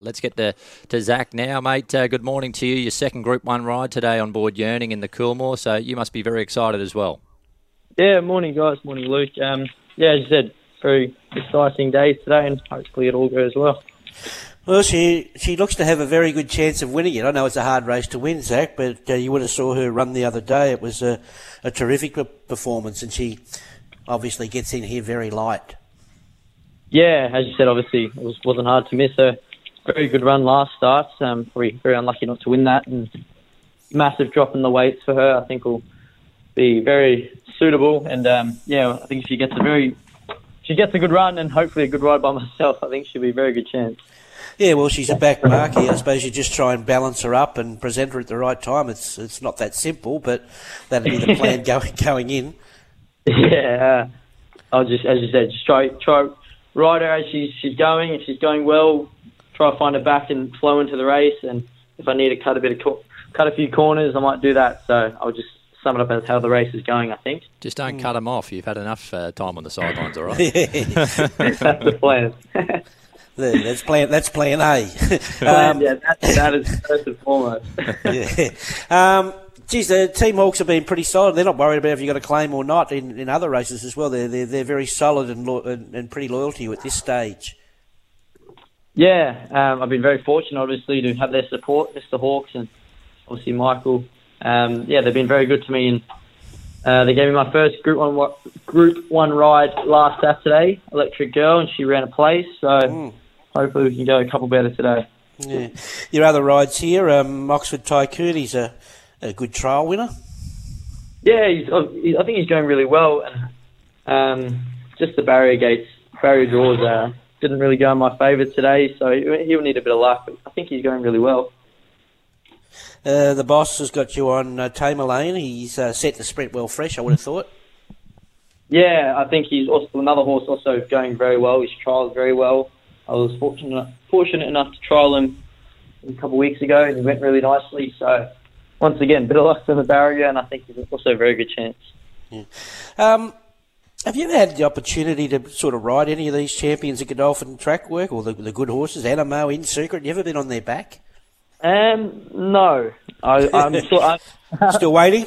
Let's get to, to Zach now, mate. Uh, good morning to you. Your second Group 1 ride today on board Yearning in the Coolmore, so you must be very excited as well. Yeah, morning, guys. Morning, Luke. Um, yeah, as you said, very exciting day today, and hopefully it all goes well. Well, she she looks to have a very good chance of winning it. I know it's a hard race to win, Zach, but uh, you would have saw her run the other day. It was a, a terrific performance, and she obviously gets in here very light. Yeah, as you said, obviously it was, wasn't hard to miss her very good run last start. Um, probably very unlucky not to win that, and massive drop in the weights for her. I think will be very suitable. And um, yeah, I think she gets a very she gets a good run and hopefully a good ride by myself, I think she'll be a very good chance. Yeah, well, she's a back marker. I suppose you just try and balance her up and present her at the right time. It's it's not that simple, but that'd be the plan going going in. Yeah, I'll just as you said, just try try ride her as she's she's going. If she's going well, try to find it back and flow into the race. And if I need to cut a bit of co- cut a few corners, I might do that. So I'll just sum it up as how the race is going. I think. Just don't mm. cut them off. You've had enough uh, time on the sidelines, all right? that's the plan. that's plan. That's plan A. um, yeah, that, that is first and foremost. yeah. Um, geez, the Team Hawkes have been pretty solid. They're not worried about if you've got a claim or not in, in other races as well. They're, they're, they're very solid and, lo- and, and pretty loyal to you at this stage. Yeah, um, I've been very fortunate, obviously, to have their support, Mr. Hawkes and obviously Michael. Um, yeah, they've been very good to me, and uh, they gave me my first Group One Group One ride last Saturday, Electric Girl, and she ran a place. So mm. hopefully we can go a couple better today. Yeah, your other rides here, um, Oxford Tycoon. He's a, a good trial winner. Yeah, he's, I think he's going really well, and um, just the barrier gates, barrier draws. Uh, didn't really go in my favour today, so he'll need a bit of luck. But I think he's going really well. Uh, the boss has got you on uh, Tamerlane. He's uh, set the sprint well fresh, I would have thought. Yeah, I think he's also another horse also going very well. He's trialled very well. I was fortunate fortunate enough to trial him a couple of weeks ago, and he went really nicely. So once again, bit of luck on the barrier, and I think he's also a very good chance. Yeah. Um, have you ever had the opportunity to sort of ride any of these champions at Godolphin track work or the, the good horses, Anamoe, In Secret? You ever been on their back? Um, no. I, I'm, still, I'm still waiting.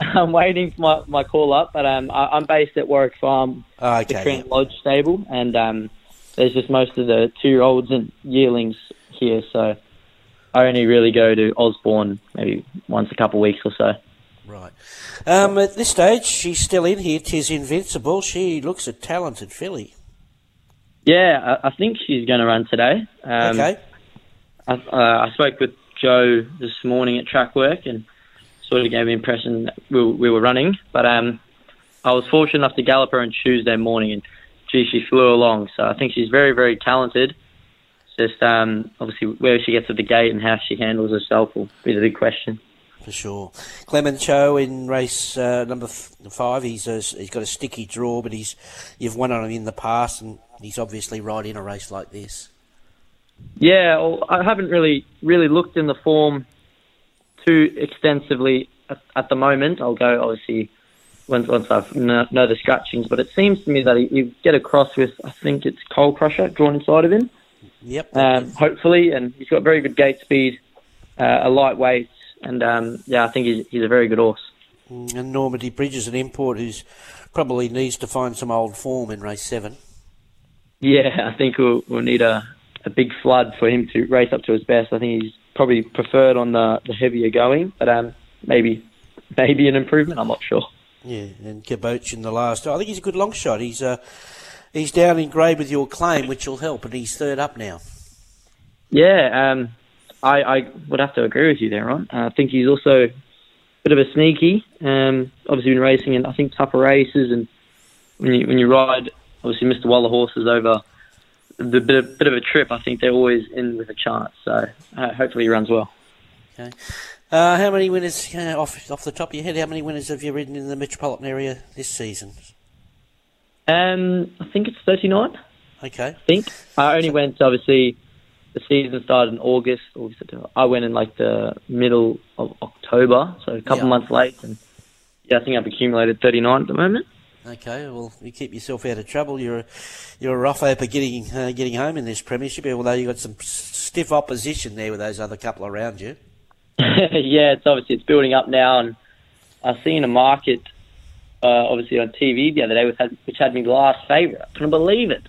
I'm waiting for my, my call up, but um, I, am based at Warwick Farm, oh, okay, the Trent Lodge stable, and um, there's just most of the two year olds and yearlings here, so I only really go to Osborne maybe once a couple of weeks or so. Right. Um, at this stage, she's still in here. Tis invincible. She looks a talented filly. Yeah, I, I think she's going to run today. Um, okay. I, uh, I spoke with Joe this morning at track work and sort of gave the impression that we, we were running. But um, I was fortunate enough to gallop her on Tuesday morning, and gee, she flew along. So I think she's very, very talented. It's just um, obviously where she gets at the gate and how she handles herself will be the big question for sure. Clement Cho in race uh, number five. He's a, he's got a sticky draw, but he's you've won on him in the past, and he's obviously right in a race like this. Yeah, well, I haven't really really looked in the form too extensively at, at the moment. I'll go obviously once once I know, know, the scratchings, but it seems to me that he, you get across with I think it's Coal Crusher drawn inside of him. Yep. Um, hopefully, and he's got very good gate speed, uh, a lightweight, and um, yeah, I think he's, he's a very good horse. Mm, and Normandy Bridges, an import who's probably needs to find some old form in race seven. Yeah, I think we'll, we'll need a, a big flood for him to race up to his best. I think he's probably preferred on the, the heavier going, but um, maybe maybe an improvement. I'm not sure. Yeah, and Caboche in the last. I think he's a good long shot. He's uh, he's down in grade with your claim, which will help, and he's third up now. Yeah, um, I, I would have to agree with you there, Ron. Uh, I think he's also a bit of a sneaky. Um, obviously, been racing in I think tougher races, and when you when you ride, obviously, Mr. Waller horses over the bit of, bit of a trip, I think they're always in with a chance. So uh, hopefully, he runs well. Okay. Uh, how many winners uh, off off the top of your head? How many winners have you ridden in the metropolitan area this season? Um, I think it's thirty nine. Okay. I think I only so, went obviously the season started in August. August I went in like the middle of October, so a couple yeah. months late. And yeah, I think I've accumulated 39 at the moment. Okay, well, you keep yourself out of trouble. You're a, you're a rough of getting uh, getting home in this premiership, although you've got some stiff opposition there with those other couple around you. yeah, it's obviously it's building up now, and I've seen a market uh, obviously on TV the other day, which had, which had me last favourite. I couldn't believe it.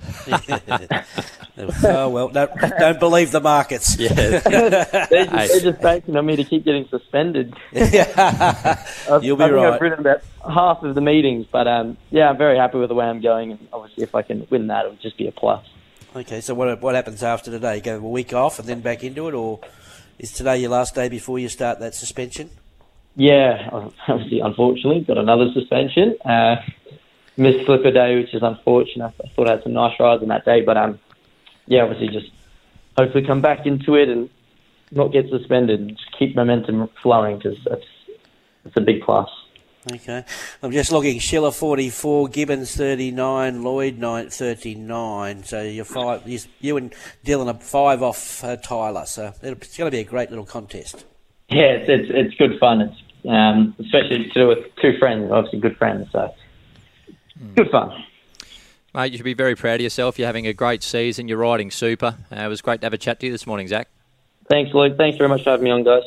oh well, don't, don't believe the markets. Yeah. they're, just, they're just banking on me to keep getting suspended. I've, You'll be I think right. I've written about half of the meetings, but um, yeah, I'm very happy with the way I'm going, and obviously if I can win that, it would just be a plus. Okay, so what what happens after today? You go a week off and then back into it, or is today your last day before you start that suspension? Yeah, obviously, unfortunately, got another suspension. Uh, missed Slipper Day, which is unfortunate. I thought I had some nice rides on that day, but um, yeah, obviously, just hopefully come back into it and not get suspended and just keep momentum flowing because that's that's a big plus. Okay, I'm just looking. Schiller 44, Gibbons 39, Lloyd 9, 39. So you're five. You, you and Dylan are five off uh, Tyler. So it's going to be a great little contest. Yeah, it's it's, it's good fun. It's um, especially to do with two friends, obviously good friends. So good fun. Mate, you should be very proud of yourself. You're having a great season. You're riding super. Uh, it was great to have a chat to you this morning, Zach. Thanks, Luke. Thanks very much for having me on, guys.